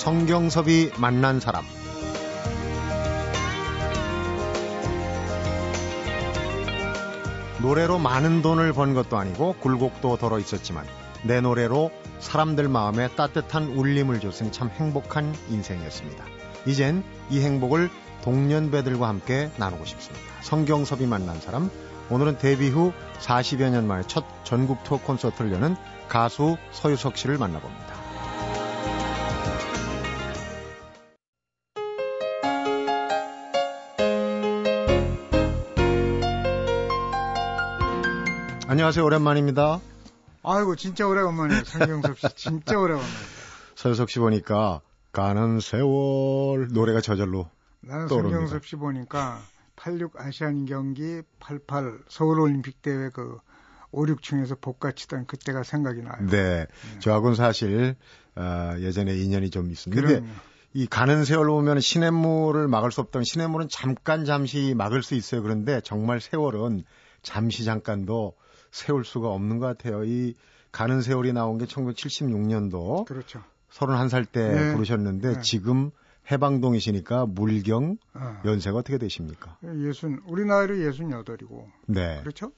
성경섭이 만난 사람 노래로 많은 돈을 번 것도 아니고 굴곡도 덜어 있었지만 내 노래로 사람들 마음에 따뜻한 울림을 줬으니 참 행복한 인생이었습니다. 이젠 이 행복을 동년배들과 함께 나누고 싶습니다. 성경섭이 만난 사람 오늘은 데뷔 후 40여 년 만에 첫 전국 투어 콘서트를 여는 가수 서유석 씨를 만나봅니다. 안녕하세요. 오랜만입니다. 아이고 진짜 오래간만이에요. 성경섭 씨 진짜 오래간만이에요. 서유석 씨 보니까 가는 세월 노래가 저절로 나는 떠오릅니다. 성경섭 씨 보니까 86 아시안 경기, 88 서울 올림픽 대회 그 5, 6층에서 복가 치던 그때가 생각이 나요. 네. 저하고는 사실 어, 예전에 인연이 좀 있었는데 그럼요. 이 가는 세월 보면 시냇물을 막을 수 없다면 시냇물은 잠깐 잠시 막을 수 있어요. 그런데 정말 세월은 잠시 잠깐도 세울 수가 없는 것 같아요. 이 가는 세월이 나온 게 1976년도 그렇죠. 31살 때 네. 부르셨는데 네. 지금 해방동이시니까 물경 어. 연세가 어떻게 되십니까? 예순 우리 나이로 예순 여덟이고 네. 그렇죠?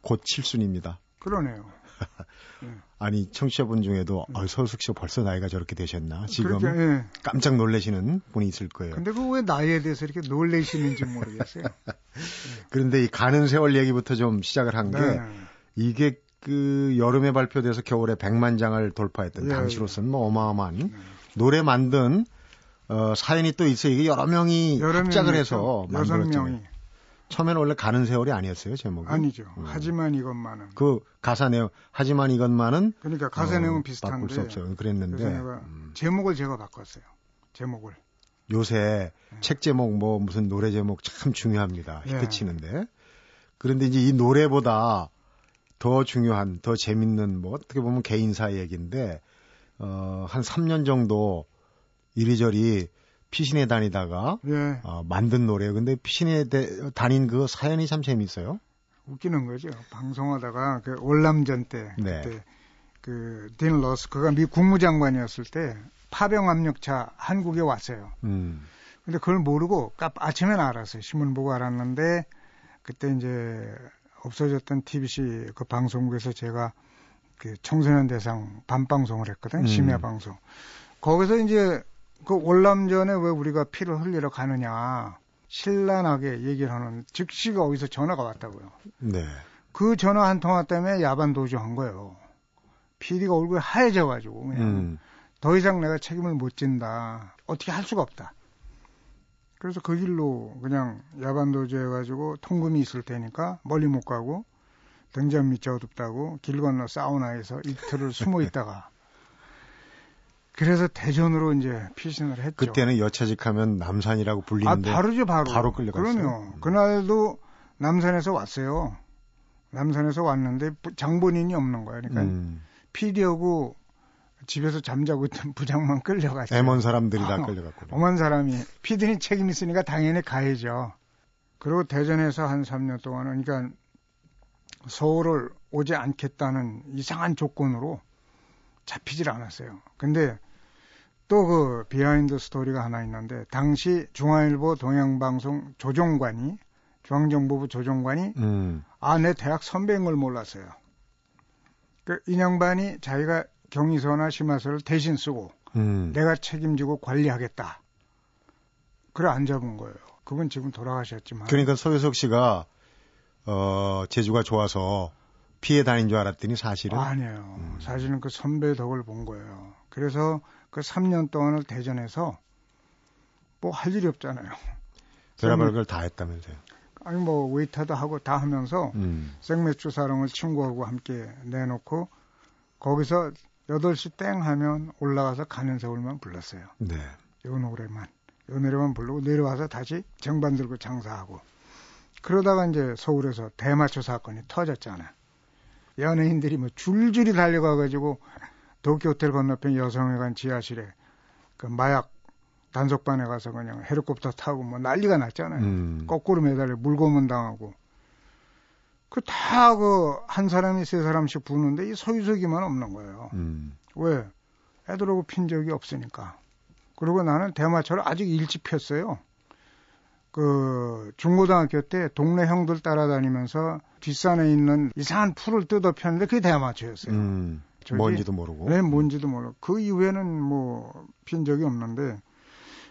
곧 칠순입니다. 그러네요. 아니 청취자분 중에도 아, 서숙 씨가 벌써 나이가 저렇게 되셨나? 지금 음. 그렇게, 예. 깜짝 놀라시는 분이 있을 거예요. 근데 그 왜 나이에 대해서 이렇게 놀래시는지 모르겠어요. 그런데 이 가는 세월 얘기부터 좀 시작을 한게 네. 이게 그 여름에 발표돼서 겨울에 100만 장을 돌파했던 예, 당시로서는 뭐 어마어마한 노래 만든 어, 사연이 또 있어요. 이게 여러 명이 여러 합작을 해서 만들었잖아요. 명이 처음에는 원래 가는 세월이 아니었어요, 제목이. 아니죠. 음. 하지만 이것만은 그 가사 내용 하지만 이것만은 그러니까 가사 어, 내용은 바꿀 수 비슷한데 없어요. 그랬는데 음, 제목을 제가 바꿨어요. 제목을. 요새 네. 책 제목 뭐 무슨 노래 제목 참 중요합니다. 예. 히트치는데. 그런데 이제 이 노래보다 더 중요한, 더 재밌는 뭐 어떻게 보면 개인사 얘기인데 어, 한 3년 정도 이리저리 피신에 다니다가 예. 어, 만든 노래예요. 근데 피신에 대- 다닌 그 사연이 참 재밌어요. 웃기는 거죠. 방송하다가 그 월남전 때 네. 그때 그딘 러스크가 미 국무장관이었을 때 파병 압력차 한국에 왔어요. 음. 근데 그걸 모르고 깜 아침에는 알았어요. 신문 보고 알았는데 그때 이제 없어졌던 TBC 그 방송국에서 제가 그 청소년 대상 밤방송을 했거든. 음. 심야 방송. 거기서 이제 그 월남전에 왜 우리가 피를 흘리러 가느냐 신랄하게 얘기를 하는 즉시가 어디서 전화가 왔다고요. 네. 그 전화 한 통화 때문에 야반 도주한 거예요. PD가 얼굴이 하얘져가지고 그냥 음. 더 이상 내가 책임을 못 진다. 어떻게 할 수가 없다. 그래서 그 길로 그냥 야반 도주 해가지고 통금이 있을 테니까 멀리 못 가고 등잔 밑이 어둡다고 길 건너 사우나에서 이틀을 숨어 있다가 그래서 대전으로 이제 피신을 했죠. 그때는 여차직하면 남산이라고 아 불리는데 바로죠 바로. 바로 끌려갔어요. 그럼요. 그날도 남산에서 왔어요. 남산에서 왔는데 부- 장본인이 없는 거예요. 그러니까 음. PD하고 집에서 잠자고 있던 부장만 끌려갔어요. 애먼 사람들이 다 아, 끌려갔군요. 엄한 사람이 PD는 책임 있으니까 당연히 가야죠. 그리고 대전에서 한 3년 동안은 그러니까 서울을 오지 않겠다는 이상한 조건으로 잡히질 않았어요. 근데 또 그 비하인드 스토리가 하나 있는데 당시 중앙일보 동양방송 조정관이 중앙정보부 조정관이 음. 아, 내 대학 선배인 걸 몰랐어요. 그 이 양반이 자기가 경위서나 시말서를 대신 쓰고 음. 내가 책임지고 관리하겠다. 그래 안 잡은 거예요. 그분 지금 돌아가셨지만. 그러니까 서유석 씨가 어 제주가 좋아서 피해 다닌 줄 알았더니 사실은 아니에요. 음. 사실은 그 선배 덕을 본 거예요. 그래서 그 3년 동안을 대전에서 뭐 할 일이 없잖아요. 별의별 걸다 했다면서요. 아니 뭐 웨이터도 하고 다 하면서 음. 생맥주 사랑을 친구하고 함께 내놓고 거기서 8시 땡 하면 올라가서 가는 세월만 불렀어요. 네. 요 노래만. 요 노래만 부르고 내려와서 다시 정반 들고 장사하고. 그러다가 이제 서울에서 대마초 사건이 터졌잖아요. 연예인들이 뭐 줄줄이 달려가가지고 도쿄 호텔 건너편 여성회관 지하실에 그 마약 단속반에 가서 그냥 헬리콥터 타고 뭐 난리가 났잖아요. 음. 거꾸로 매달려 물고문 당하고. 그 다 그 한 사람이 세 사람씩 부는데 이 서유석이만 없는 거예요. 음. 왜? 애들하고 핀 적이 없으니까. 그리고 나는 대마초를 아직 일찍 폈어요. 그 중고등학교 때 동네 형들 따라다니면서 뒷산에 있는 이상한 풀을 뜯어 폈는데 그게 대마초였어요. 음, 뭔지도 모르고. 네, 뭔지도 모르고. 그 이후에는 뭐 핀 적이 없는데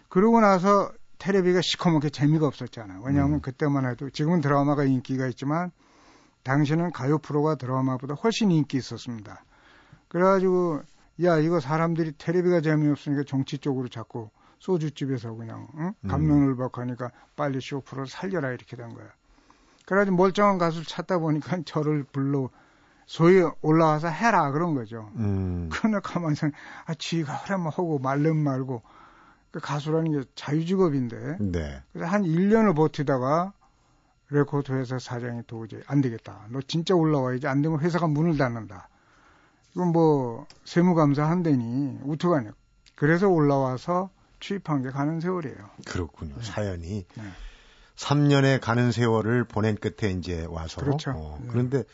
그러고 나서 테레비가 시커멓게 재미가 없었잖아요. 왜냐하면 음. 그때만 해도 지금은 드라마가 인기가 있지만 당시는 가요 프로가 드라마보다 훨씬 인기 있었습니다. 그래가지고 야 이거 사람들이 테레비가 재미없으니까 정치 쪽으로 자꾸 소주집에서 그냥 응? 음. 갑론을박하니까 빨리 쇼 프로를 살려라 이렇게 된 거야. 그래가지고 멀쩡한 가수를 찾다 보니까 저를 불러 소위 올라와서 해라 그런 거죠. 음. 그러나 가만히 생각, 아 지가 하라면 하고 말면 말고 그 가수라는 게 자유직업인데. 네. 그래서 한 1년을 버티다가 레코드 회사 사장이 도저히 안 되겠다. 너 진짜 올라와야지. 안 되면 회사가 문을 닫는다. 이건 뭐 세무감사 한대니 우투가냐. 그래서 올라와서 취입한 게 가는 세월이에요. 그렇군요. 네. 사연이 네. 3년의 가는 세월을 보낸 끝에 이제 와서 그렇죠. 어, 네. 그런데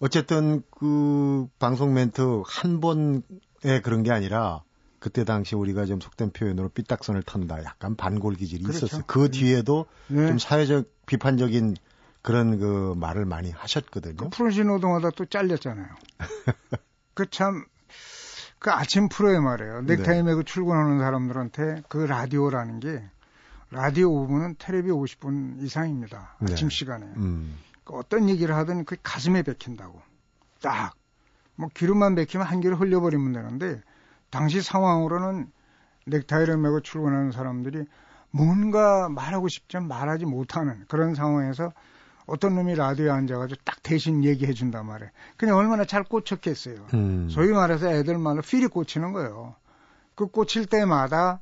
어쨌든 그 방송 멘트 한 번에 그런 게 아니라 그때 당시 우리가 좀 속된 표현으로 삐딱선을 탄다. 약간 반골 기질이 그렇죠. 있었어요. 그 네. 뒤에도 네. 좀 사회적 비판적인 그런 그 말을 많이 하셨거든요. 그 프로신 노동하다 또 잘렸잖아요. 그 참, 그 아침 프로에 말이에요. 넥타이 네. 메고 출근하는 사람들한테 그 라디오라는 게 라디오 5분은 테레비 50분 이상입니다. 네. 아침 시간에. 음. 그 어떤 얘기를 하든 그 가슴에 bek힌다고. 딱. 뭐 기름만 bek히면 한 개를 흘려버리면 되는데 당시 상황으로는 넥타이를 메고 출근하는 사람들이 뭔가 말하고 싶지만 말하지 못하는 그런 상황에서 어떤 놈이 라디오에 앉아가지고 딱 대신 얘기해 준단 말이에요. 그냥 얼마나 잘 꽂혔겠어요. 음. 소위 말해서 애들 말로 필이 꽂히는 거예요. 그 꽂힐 때마다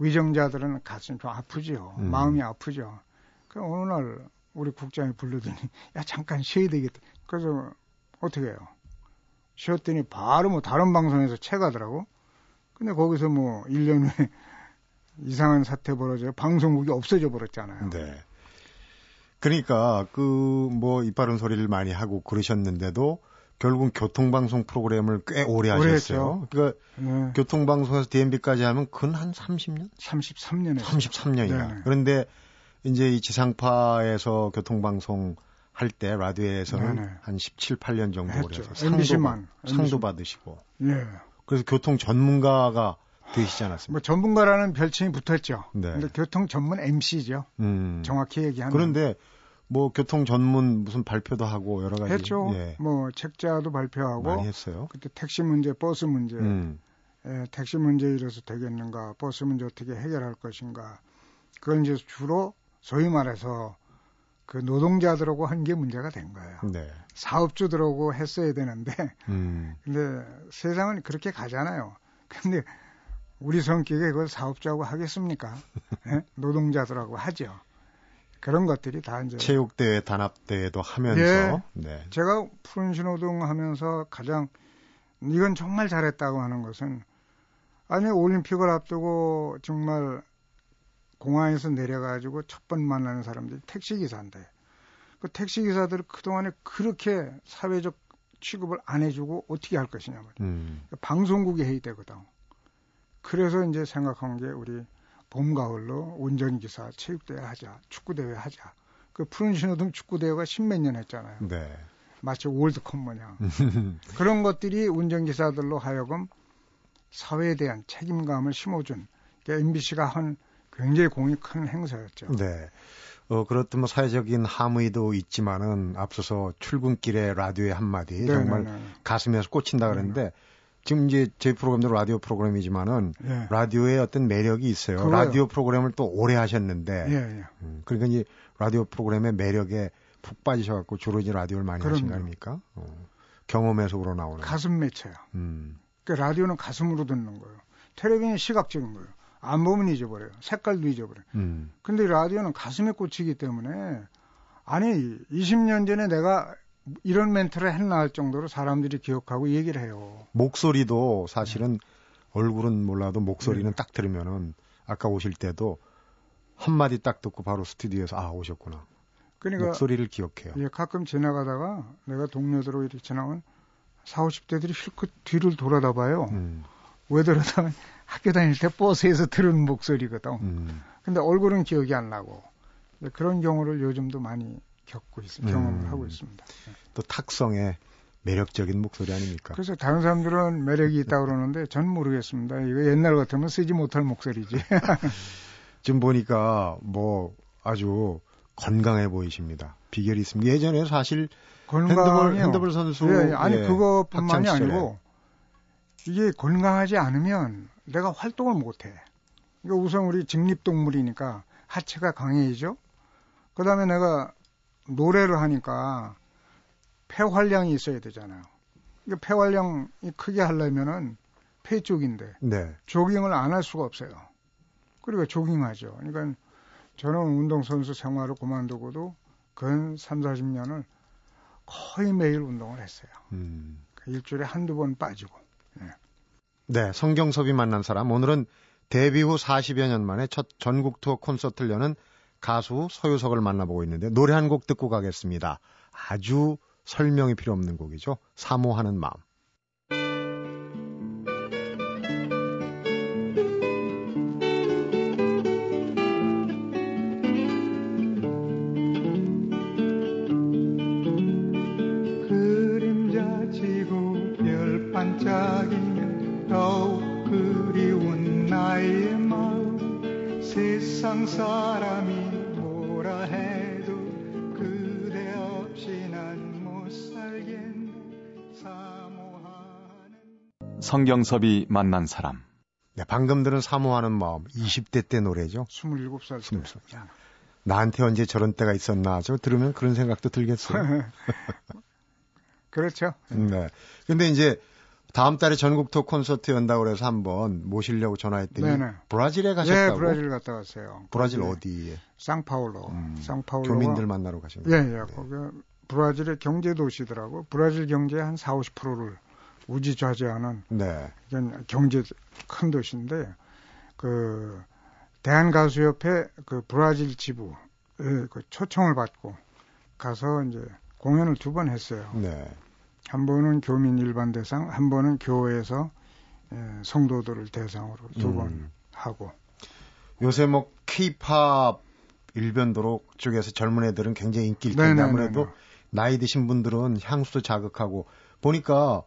위정자들은 가슴이 좀 아프죠. 음. 마음이 아프죠. 그 어느 날 우리 국장이 불러더니 야 잠깐 쉬어야 되겠다. 그래서 어떻게 해요? 쉬었더니 바로 뭐 다른 방송에서 채가더라고. 근데 거기서 뭐 1년 후에 이상한 사태 벌어져 방송국이 없어져 버렸잖아요. 네. 그러니까 그 뭐 이빠른 소리를 많이 하고 그러셨는데도 결국 교통방송 프로그램을 꽤 오래 하셨어요. 그러니까 네. 교통방송에서 DMB까지 하면 근 한 30년? 33년에 33년이나. 네. 그런데 이제 이 지상파에서 교통방송 할 때 라디오에서는 네네. 한 17, 8년 정도 했죠. 해서 상도, MBC만, 상도 받으시고. 예. 그래서 교통 전문가가 되시지 않았습니까? 뭐 전문가라는 별칭이 붙었죠. 네. 근데 교통 전문 MC죠. 음. 정확히 얘기하면. 그런데 뭐 교통 전문 무슨 발표도 하고 여러 가지 했죠. 예. 뭐 책자도 발표하고 많이 했어요. 그때 택시 문제, 버스 문제, 음. 예, 택시 문제 이래서 되겠는가, 버스 문제 어떻게 해결할 것인가. 그걸 이제 주로 소위 말해서 그 노동자들하고 한 게 문제가 된 거예요. 네. 사업주들하고 했어야 되는데, 음. 근데 세상은 그렇게 가잖아요. 근데 우리 성격에 그걸 사업주하고 하겠습니까? 네? 노동자들하고 하죠. 그런 것들이 다 이제 체육대회, 단합대회도 하면서 예, 네. 제가 푸른 신호등 하면서 가장 이건 정말 잘했다고 하는 것은 아니 올림픽을 앞두고 정말 공항에서 내려가지고 첫 번 만나는 사람들이 택시기사인데 그 택시기사들을 그동안에 그렇게 사회적 취급을 안 해주고 어떻게 할 것이냐 말이에요. 음. 방송국이 해야 되거든. 그래서 이제 생각한 게 우리 봄, 가을로 운전기사 체육대회 하자, 축구대회 하자. 그 푸른 신호등 축구대회가 십몇 년 했잖아요. 네. 마치 월드컵 모양. 그런 것들이 운전기사들로 하여금 사회에 대한 책임감을 심어준 MBC가 한 굉장히 공이 큰 행사였죠. 네. 어, 그렇듯 뭐 사회적인 함의도 있지만은 앞서서 출근길에 라디오의 한마디 네네네. 정말 네, 네. 가슴에서 꽂힌다 그랬는데 네네. 지금 이제 제 프로그램도 라디오 프로그램이지만은 네. 라디오에 어떤 매력이 있어요. 그거요. 라디오 프로그램을 또 오래 하셨는데 예, 예. 음, 그러니까 이제 라디오 프로그램의 매력에 푹 빠지셔갖고 주로 이제 라디오를 많이 그럼요. 하신 거 아닙니까? 어, 경험에서 우러나오는. 가슴 맺혀요. 음. 그 라디오는 가슴으로 듣는 거예요. 텔레비전은 시각적인 거예요. 안 보면 잊어버려요. 색깔도 잊어버려요. 음. 근데 라디오는 가슴에 꽂히기 때문에 아니 20년 전에 내가 이런 멘트를 했나 할 정도로 사람들이 기억하고 얘기를 해요. 목소리도 사실은 얼굴은 몰라도 목소리는 네. 딱 들으면은 아까 오실 때도 한 마디 딱 듣고 바로 스튜디오에서 아 오셨구나. 그러니까 목소리를 기억해요. 예, 가끔 지나가다가 내가 동료들하고 이렇게 지나면 4, 50대들이 실컷 뒤를 돌아다 봐요. 음. 왜 그러다 학교 다닐 때 버스에서 들은 목소리거든. 음. 근데 얼굴은 기억이 안 나고 그런 경우를 요즘도 많이 겪고 있습니다. 경험을 음. 하고 있습니다. 또 탁성에 매력적인 목소리 아닙니까? 그래서 다른 사람들은 매력이 있다고 그러는데 전 모르겠습니다. 이거 옛날 같으면 쓰지 못할 목소리지. 지금 보니까 뭐 아주 건강해 보이십니다. 비결이 있습니다. 예전에 사실 핸드볼, 핸드볼 선수 예, 예. 아니 예, 그것뿐만이 아니고 이게 건강하지 않으면 내가 활동을 못해. 그러니까 우선 우리 직립동물이니까 하체가 강해지죠. 그 다음에 내가 노래를 하니까 폐활량이 있어야 되잖아요. 그러니까 폐활량이 크게 하려면은 폐 쪽인데 네. 조깅을 안 할 수가 없어요. 그리고 조깅하죠. 그러니까 저는 운동선수 생활을 그만두고도 근 3, 40년을 거의 매일 운동을 했어요. 음. 일주일에 한두 번 빠지고. 네. 네, 성경섭이 만난 사람. 오늘은 데뷔 후 40여 년 만에 첫 전국 투어 콘서트를 여는 가수 서유석을 만나보고 있는데 노래 한 곡 듣고 가겠습니다. 아주 설명이 필요 없는 곡이죠. 사모하는 마음. 성경섭이 만난 사람. 네, 방금 들은 사모하는 마음 20대 때 노래죠. 27살 27살. 나한테 언제 저런 때가 있었나 저 들으면 그런 생각도 들겠어요. 그렇죠. 네. 근데 이제 다음 달에 전국 투어 콘서트 연다고 그래서 한번 모시려고 전화했더니 네네. 브라질에 가셨다고. 네, 브라질 갔다 왔어요. 브라질 어디에? 상파울로. 음, 상파울로. 교민들 만나러 가신 거예요? 예, 예. 네. 거기 브라질의 경제 도시더라고. 브라질 경제의 한 4, 50%를 우지좌지하는 네. 경제 큰 도시인데 그 대한 가수협회 그 브라질 지부 그 초청을 받고 가서 이제 공연을 두 번 했어요. 네. 한 번은 교민 일반 대상, 한 번은 교회에서 예, 성도들을 대상으로 두번 음. 하고. 요새 뭐 케이팝 일변도로 쪽에서 젊은 애들은 굉장히 인기일 텐데 네네네네. 아무래도 나이 드신 분들은 향수도 자극하고 보니까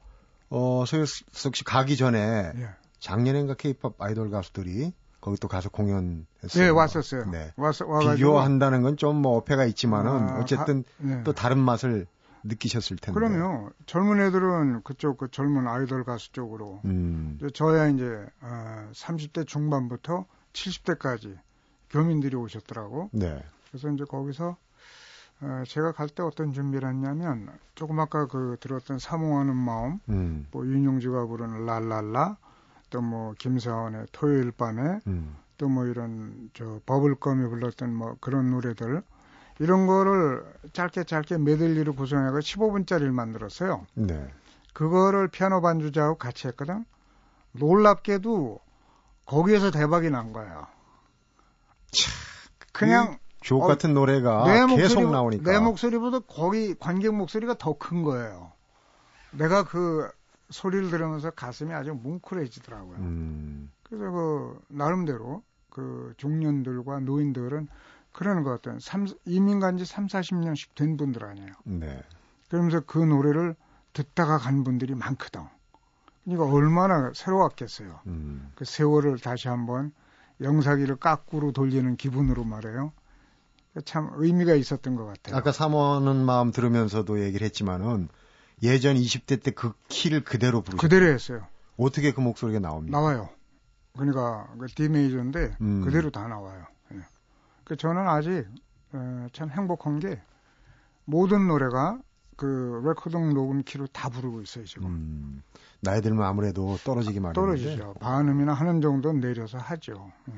어, 서유석 씨 가기 전에 예. 작년엔가 케이팝 아이돌 가수들이 거기 또 가서 공연했어요. 네, 왔었어요. 네. 와서, 와가지고. 비교한다는 건 좀 뭐 어폐가 있지만은 아, 어쨌든 아, 네. 또 다른 맛을 느끼셨을 텐데. 그럼요. 젊은 애들은 그쪽 그 젊은 아이돌 가수 쪽으로. 음. 저야 이제 어, 30대 중반부터 70대까지 교민들이 오셨더라고. 네. 그래서 이제 거기서 어, 제가 갈 때 어떤 준비를 했냐면 조금 아까 그 들었던 사모하는 마음, 음. 뭐 윤용주가 부르는 랄랄라, 또 뭐 김사원의 토요일 밤에, 음. 또뭐 이런 저 버블검이 불렀던 뭐 그런 노래들 이런 거를 짧게 짧게 메들리로 구성해서 15분짜리를 만들었어요. 네. 그거를 피아노 반주자하고 같이 했거든. 놀랍게도 거기에서 대박이 난 거예요. 그냥 주옥 어, 같은 노래가 계속 나오니까 내 목소리보다 거기 관객 목소리가 더 큰 거예요. 내가 그 소리를 들으면서 가슴이 아주 뭉클해지더라고요. 음. 그래서 그 나름대로 그 중년들과 노인들은 그러는 것 같아요. 이민 간지 3, 40년씩 된 분들 아니에요. 네. 그러면서 그 노래를 듣다가 간 분들이 많거든. 그러니까 얼마나 새로웠겠어요. 음. 그 세월을 다시 한번 영사기를 까꾸로 돌리는 기분으로 말해요. 참 의미가 있었던 것 같아요. 아까 사모하는 마음 들으면서도 얘기를 했지만은 예전 20대 때 그 키를 그대로 부르셨어요. 그대로 했어요. 어떻게 그 목소리가 나옵니까? 나와요. 그러니까 그 D 메이저인데 음. 그대로 다 나와요. 예. 그 저는 아직 어, 참 행복한 게 모든 노래가 그 레코딩 녹음 키로 다 부르고 있어요 지금. 음. 나이 들면 아무래도 떨어지기 마련인데. 떨어지죠. 반음이나 하는 정도는 내려서 하죠. 예.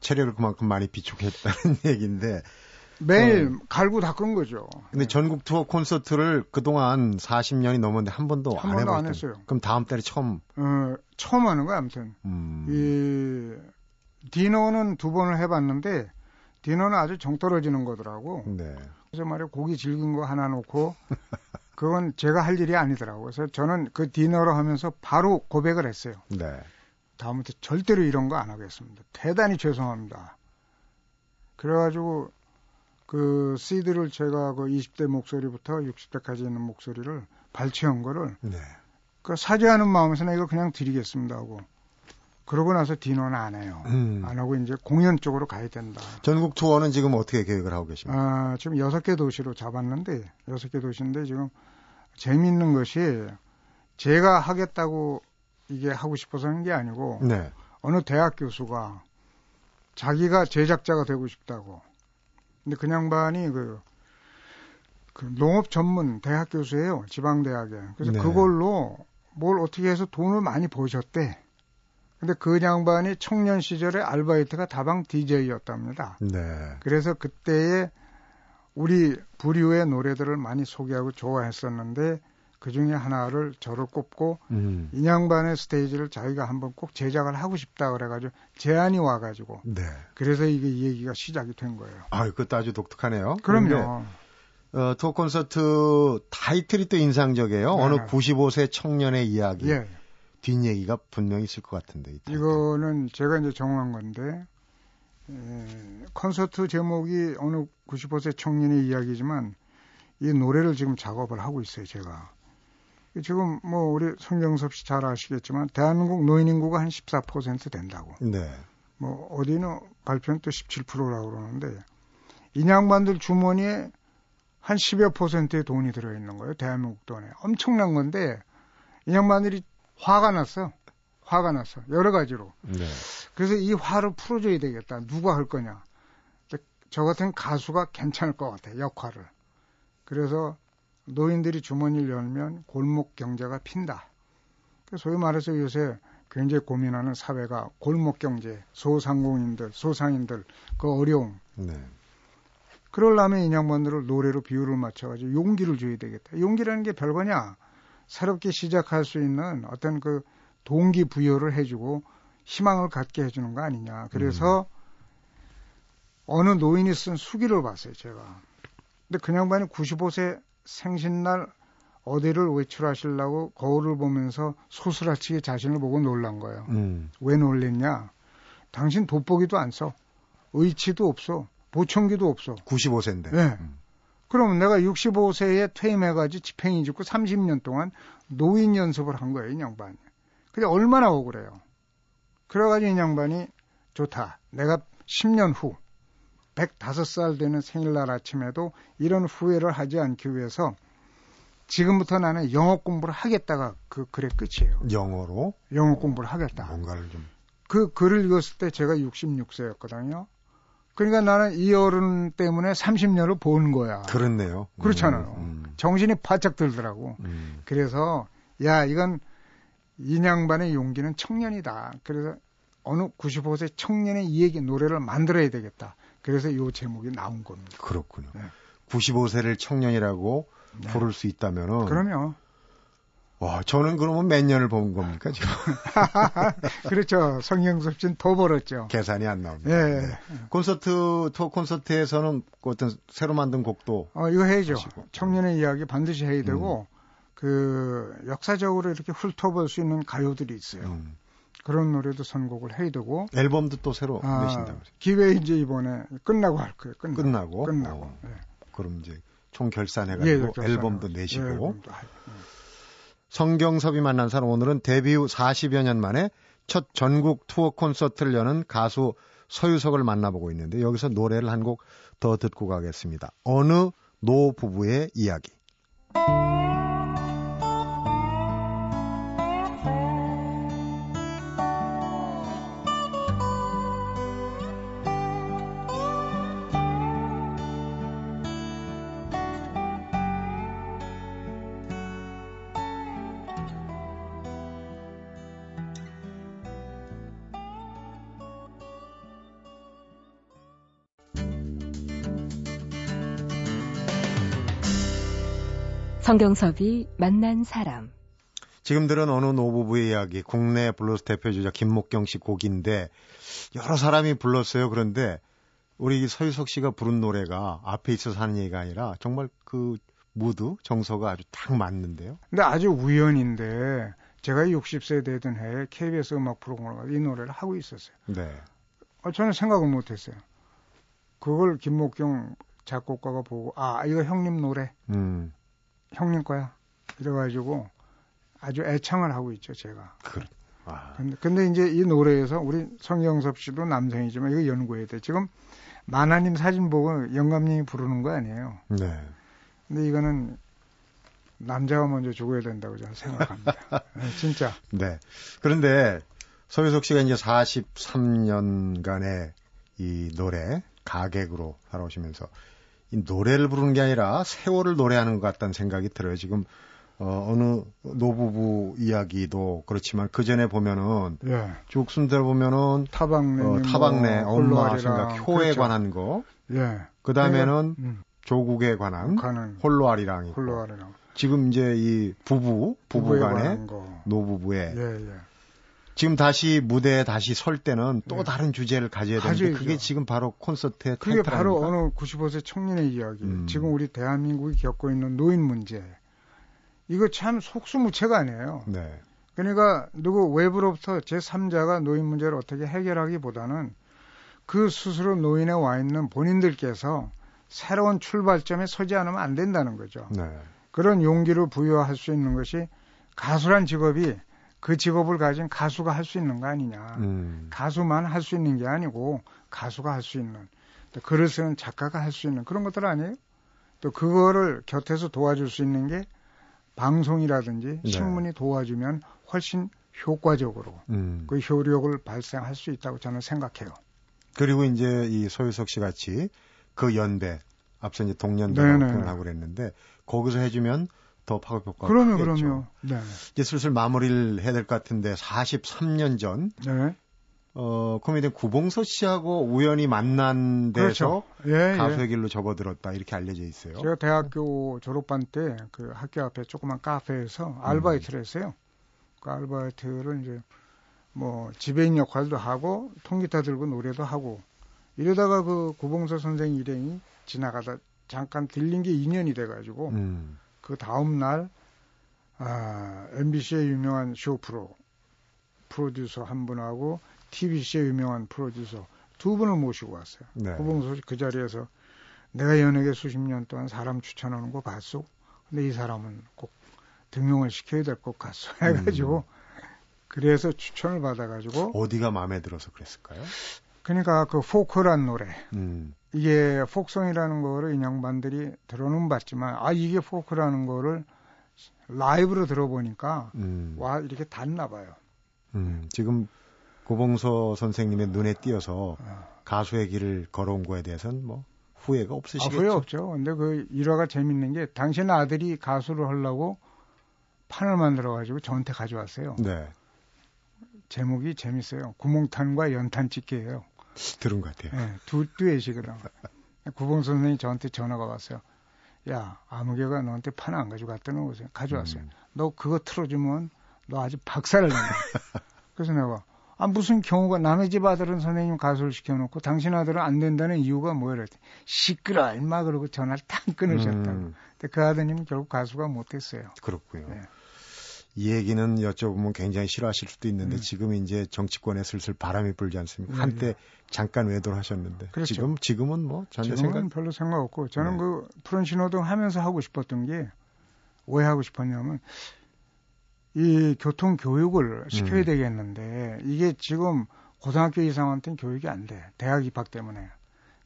체력을 그만큼 많이 비축했다는 얘기인데 매일 어, 갈고 닦은 거죠. 근데 전국 투어 콘서트를 그동안 40년이 넘었는데 한 번도 한 안 번도 안 했어요. 그럼 다음 달에 처음 어, 처음 하는 거야, 아무튼. 음. 이 디너는 두 번을 해 봤는데 디너는 아주 정 떨어지는 거더라고. 네. 그래서 말이야 고기 질긴 거 하나 놓고 그건 제가 할 일이 아니더라고. 그래서 저는 그 디너를 하면서 바로 고백을 했어요. 네. 다음부터 절대로 이런 거 안 하겠습니다. 대단히 죄송합니다. 그래가지고 그 시드를 제가 그 20대 목소리부터 60대까지 있는 목소리를 발췌한 거를 네. 그 사죄하는 마음에서 내가 그냥 드리겠습니다 하고 그러고 나서 디너는 안 해요. 음. 안 하고 이제 공연 쪽으로 가야 된다. 전국 투어는 지금 어떻게 계획을 하고 계십니까? 아, 지금 여섯 개 도시로 잡았는데 여섯 개 도시인데 지금 재미있는 것이 제가 하겠다고 이게 하고 싶어서 하는 게 아니고 네. 어느 대학 교수가 자기가 제작자가 되고 싶다고. 근데 그 양반이 그, 그 농업 전문 대학 교수예요. 지방 대학에. 그래서 네. 그걸로 뭘 어떻게 해서 돈을 많이 버셨대. 근데 그 양반이 청년 시절에 알바이트가 다방 DJ였답니다. 네. 그래서 그때에 우리 부류의 노래들을 많이 소개하고 좋아했었는데 그 중에 하나를 저를 꼽고 음. 인양반의 스테이지를 자기가 한번 꼭 제작을 하고 싶다 그래가지고 제안이 와가지고 네. 그래서 이게 이 얘기가 시작이 된 거예요. 아, 그것도 아주 독특하네요. 그럼요. 어, 투어 콘서트 타이틀이 또 인상적이에요. 네. 어느 95세 청년의 이야기. 예. 뒷얘기가 분명히 있을 것 같은데. 이 이거는 제가 이제 정한 건데 에, 콘서트 제목이 어느 95세 청년의 이야기지만 이 노래를 지금 작업을 하고 있어요, 제가. 지금 뭐 우리 성경섭 씨 잘 아시겠지만 대한민국 노인 인구가 한 14% 된다고. 네. 뭐 어디는 발표는 또 17%라고 그러는데 인양반들 주머니에 한 10여 퍼센트의 돈이 들어 있는 거예요. 대한민국 돈에. 엄청난 건데 인양반들이 화가 났어. 화가 났어. 여러 가지로. 네. 그래서 이 화를 풀어줘야 되겠다. 누가 할 거냐. 저 같은 가수가 괜찮을 것 같아. 역할을. 그래서 노인들이 주머니를 열면 골목 경제가 핀다. 소위 말해서 요새 굉장히 고민하는 사회가 골목 경제, 소상공인들, 소상인들 그 어려움. 네. 그러려면 인양반들을 노래로 비율을 맞춰가지고 용기를 줘야 되겠다. 용기라는 게 별거냐? 새롭게 시작할 수 있는 어떤 그 동기 부여를 해주고 희망을 갖게 해주는 거 아니냐. 그래서 음. 어느 노인이 쓴 수기를 봤어요, 제가. 근데 그 양반이 95세 생신날 어디를 외출하시려고 거울을 보면서 소스라치게 자신을 보고 놀란 거예요. 음. 왜 놀랬냐? 당신 돋보기도 안 써. 의치도 없어. 보청기도 없어. 95세인데. 네. 음. 그러면 내가 65세에 퇴임해가지고 집행이 짓고 30년 동안 노인 연습을 한 거예요, 이 양반이. 근데 얼마나 억울해요. 그래가지고 이 양반이 좋다. 내가 10년 후 105살 되는 생일날 아침에도 이런 후회를 하지 않기 위해서 지금부터 나는 영어 공부를 하겠다가 그 글의 끝이에요. 영어로? 영어 공부를 하겠다. 뭔가를 좀. 그 글을 읽었을 때 제가 66세였거든요. 그러니까 나는 이 어른 때문에 30년을 본 거야. 그렇네요. 그렇잖아요. 음, 음. 정신이 바짝 들더라고. 음. 그래서 야 이건 인양반의 용기는 청년이다. 그래서 어느 95세 청년의 이 얘기 노래를 만들어야 되겠다. 그래서 이 제목이 나온 겁니다. 그렇군요. 네. 95세를 청년이라고 네. 부를 수 있다면은 그럼요. 와, 저는 그러면 몇 년을 본 겁니까, 지금? 그렇죠. 성경섭 씨는 더 벌었죠. 계산이 안 나옵니다. 네. 네. 콘서트, 투어 콘서트에서는 어떤 새로 만든 곡도. 어, 이거 해야죠. 하시고. 청년의 이야기 반드시 해야 되고, 음. 그, 역사적으로 이렇게 훑어볼 수 있는 가요들이 있어요. 음. 그런 노래도 선곡을 해야 되고 앨범도 또 새로 아, 내신다고 기회 이제 이번에 끝나고 할 거예요. 끝나고 끝나고, 끝나고. 어, 네. 그럼 이제 총 결산해가지고 예, 앨범도 내시고 예, 앨범도 하, 예. 성경섭이 만난 사람 오늘은 데뷔 후 40여 년 만에 첫 전국 투어 콘서트를 여는 가수 서유석을 만나보고 있는데 여기서 노래를 한 곡 더 듣고 가겠습니다. 어느 노 부부의 이야기. 성경섭이 만난 사람. 지금 들은 어느 노부부의 이야기, 국내 블루스 대표 주자 김목경 씨 곡인데 여러 사람이 불렀어요. 그런데 우리 서유석 씨가 부른 노래가 앞에 있어서 하는 얘기가 아니라 정말 그 무드, 정서가 아주 딱 맞는데요. 근데 아주 우연인데 제가 60세 되던 해에 KBS 음악 프로그램을 이 노래를 하고 있었어요. 네. 어, 저는 생각을 못했어요. 그걸 김목경 작곡가가 보고 아 이거 형님 노래 음. 형님 거야 이래가지고 아주 애창을 하고 있죠 제가. 그래. 아. 근데, 근데 이제 이 노래에서 우리 성경섭 씨도 남성이지만 이거 연구해야 돼. 지금 만화님 사진 보고 영감님이 부르는 거 아니에요. 네. 근데 이거는 남자가 먼저 죽어야 된다고 저는 생각합니다. 네, 진짜. 네. 그런데 서유석 씨가 이제 43년간의 이 노래 가객으로 살아오시면서 이 노래를 부르는 게 아니라 세월을 노래하는 것 같다는 생각이 들어요. 지금 어, 어느 노부부 이야기도 그렇지만 그 전에 보면은 예. 쭉 순대로 보면은 타박내, 어, 타박내, 뭐, 엄마 생각, 효에 그렇죠. 관한 거. 예. 그 다음에는 음, 조국에 관한 홀로아리랑 있고. 홀로아리랑 지금 이제 이 부부, 부부 부부에 간의 관한 거. 노부부의 예, 예. 지금 다시 무대에 다시 설 때는 또 네. 다른 주제를 가져야 되는데 가져야죠. 그게 지금 바로 콘서트의 그게 바로 아닙니까? 어느 95세 청년의 이야기. 음. 지금 우리 대한민국이 겪고 있는 노인 문제. 이거 참 속수무책 아니에요. 네. 그러니까 누구 외부로부터 제3자가 노인 문제를 어떻게 해결하기보다는 그 스스로 노인에 와 있는 본인들께서 새로운 출발점에 서지 않으면 안 된다는 거죠. 네. 그런 용기를 부여할 수 있는 것이 가수란 직업이 그 직업을 가진 가수가 할 수 있는 거 아니냐. 음. 가수만 할 수 있는 게 아니고 가수가 할 수 있는 또 글을 쓰는 작가가 할 수 있는 그런 것들 아니에요? 또 그거를 곁에서 도와줄 수 있는 게 방송이라든지 네. 신문이 도와주면 훨씬 효과적으로 음. 그 효력을 발생할 수 있다고 저는 생각해요. 그리고 이제 이 소유석 씨 같이 그 연배 앞서 이제 동년배 네네. 표현하고 그랬는데 거기서 해주면 더 파급 효과가 그럼요, 크겠죠. 그럼요. 네. 이제 슬슬 마무리를 해야 될 것 같은데 43년 전 네. 어, 코미디언 구봉서 씨하고 우연히 만난 데서 그렇죠. 예, 가수의 예. 길로 접어들었다 이렇게 알려져 있어요. 제가 대학교 졸업반 때 그 학교 앞에 조그만 카페에서 음. 알바이트를 했어요. 그 알바이트를 이제 뭐 지배인 역할도 하고 통기타 들고 노래도 하고 이러다가 그 구봉서 선생 일행이 지나가다 잠깐 들린 게 인연이 돼가지고 음. 그 다음 날 아, MBC의 유명한 쇼 프로 프로듀서 한 분하고 TBC의 유명한 프로듀서 두 분을 모시고 왔어요. 네. 씨그 자리에서 내가 연예계 수십 년 동안 사람 추천하는 거 봤어. 근데 이 사람은 꼭 등용을 시켜야 될 것 같소. 해가지고 그래서 추천을 받아가지고 어디가 마음에 들어서 그랬을까요? 그러니까 그 포크란 노래 음. 이게 폭성이라는 거를 인양반들이 들어는 봤지만 아 이게 포크라는 거를 라이브로 들어보니까 음. 와 이렇게 닿나 봐요. 음. 지금 고봉서 선생님의 눈에 띄어서 어. 가수의 길을 걸어온 거에 대해서는 뭐 후회가 아, 없으시겠죠? 후회 없죠. 근데 그 일화가 재밌는 게 당신 아들이 가수를 하려고 판을 만들어 가지고 저한테 가져왔어요. 네. 제목이 재밌어요. 구멍탄과 연탄 찍기예요. 들은 것 같아요. 네, 두 듀엣이거든. 구봉 선생님이 저한테 전화가 왔어요. 야, 아무개가 너한테 판 안 가져갔다는 거세요. 가져왔어요. 음. 너 그거 틀어주면 너 아주 박살을 낸다. 그래서 내가 아 무슨 경우가 남의 집 아들은 선생님 가수를 시켜놓고 당신 아들은 안 된다는 이유가 뭐야 시끄러 임마 그러고 전화를 탁 끊으셨다고. 음, 근데 그 아드님은 결국 가수가 못했어요. 그렇고요. 네. 이 얘기는 여쭤보면 굉장히 싫어하실 수도 있는데 음. 지금 이제 정치권에 슬슬 바람이 불지 않습니까? 네, 한때 잠깐 외도를 하셨는데 그렇죠. 지금 지금은 뭐 전혀 생각 별로 생각 없고 저는 네. 그 푸른 신호등 하면서 하고 싶었던 게 왜 하고 싶었냐면 이 교통 교육을 시켜야 음. 되겠는데 이게 지금 고등학교 이상한테는 교육이 안 돼. 대학 입학 때문에.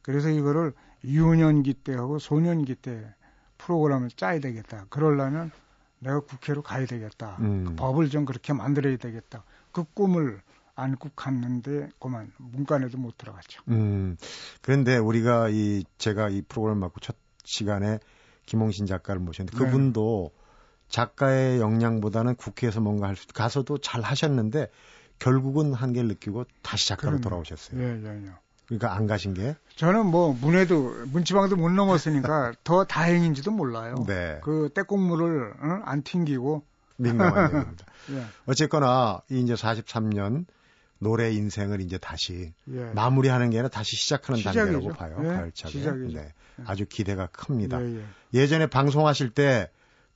그래서 이거를 유년기 때 하고 소년기 때 프로그램을 짜야 되겠다. 그러려면 내가 국회로 가야 되겠다. 음. 그 법을 좀 그렇게 만들어야 되겠다. 그 꿈을 안고 갔는데 그만 문간에도 못 들어갔죠. 음. 그런데 우리가 이 제가 이 프로그램 맡고 첫 시간에 김홍신 작가를 모셨는데 네. 그분도 작가의 역량보다는 국회에서 뭔가 할 수 가서도 잘 하셨는데 결국은 한계를 느끼고 다시 작가로 그럼요. 돌아오셨어요. 예, 예, 예. 그러니까 안 가신 게 저는 뭐 문에도 문지방도 못 넘었으니까 더 다행인지도 몰라요. 네. 그 때국물을 응? 안 튕기고 민감한 얘기입니다. 예, 어쨌거나 이 이제 43년 노래 인생을 이제 다시 예. 마무리하는 게 아니라 다시 시작하는 시작이죠. 단계라고 봐요. 예. 시작이죠. 네. 아주 기대가 큽니다. 예, 예. 예전에 방송하실 때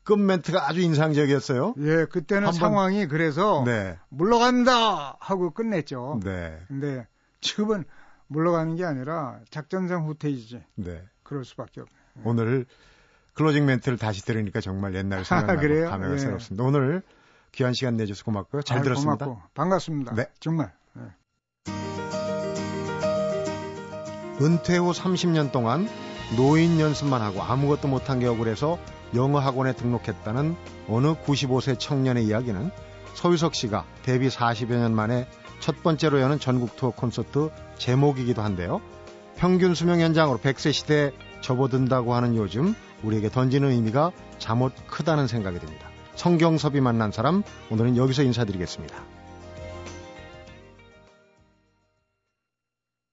끝 멘트가 아주 인상적이었어요. 예, 그때는 상황이 그래서 네. 물러간다 하고 끝냈죠. 네. 근데 지금은 물러가는 게 아니라 작전상 후퇴이지. 네. 그럴 수밖에 없네요. 오늘 클로징 멘트를 다시 들으니까 정말 옛날 생각나고 아, 감회가 네. 새롭습니다. 오늘 귀한 시간 내줘서 고맙고요. 잘 아, 들었습니다. 고맙고 반갑습니다. 네. 정말. 네. 은퇴 후 30년 동안 노인 연습만 하고 아무것도 못한 게 억울해서 영어 학원에 등록했다는 어느 95세 청년의 이야기는 서유석 씨가 데뷔 40여 년 만에 첫 번째로 여는 전국 투어 콘서트 제목이기도 한데요. 평균 수명 연장으로 100세 시대에 접어든다고 하는 요즘 우리에게 던지는 의미가 잠옷 크다는 생각이 듭니다. 성경섭이 만난 사람 오늘은 여기서 인사드리겠습니다.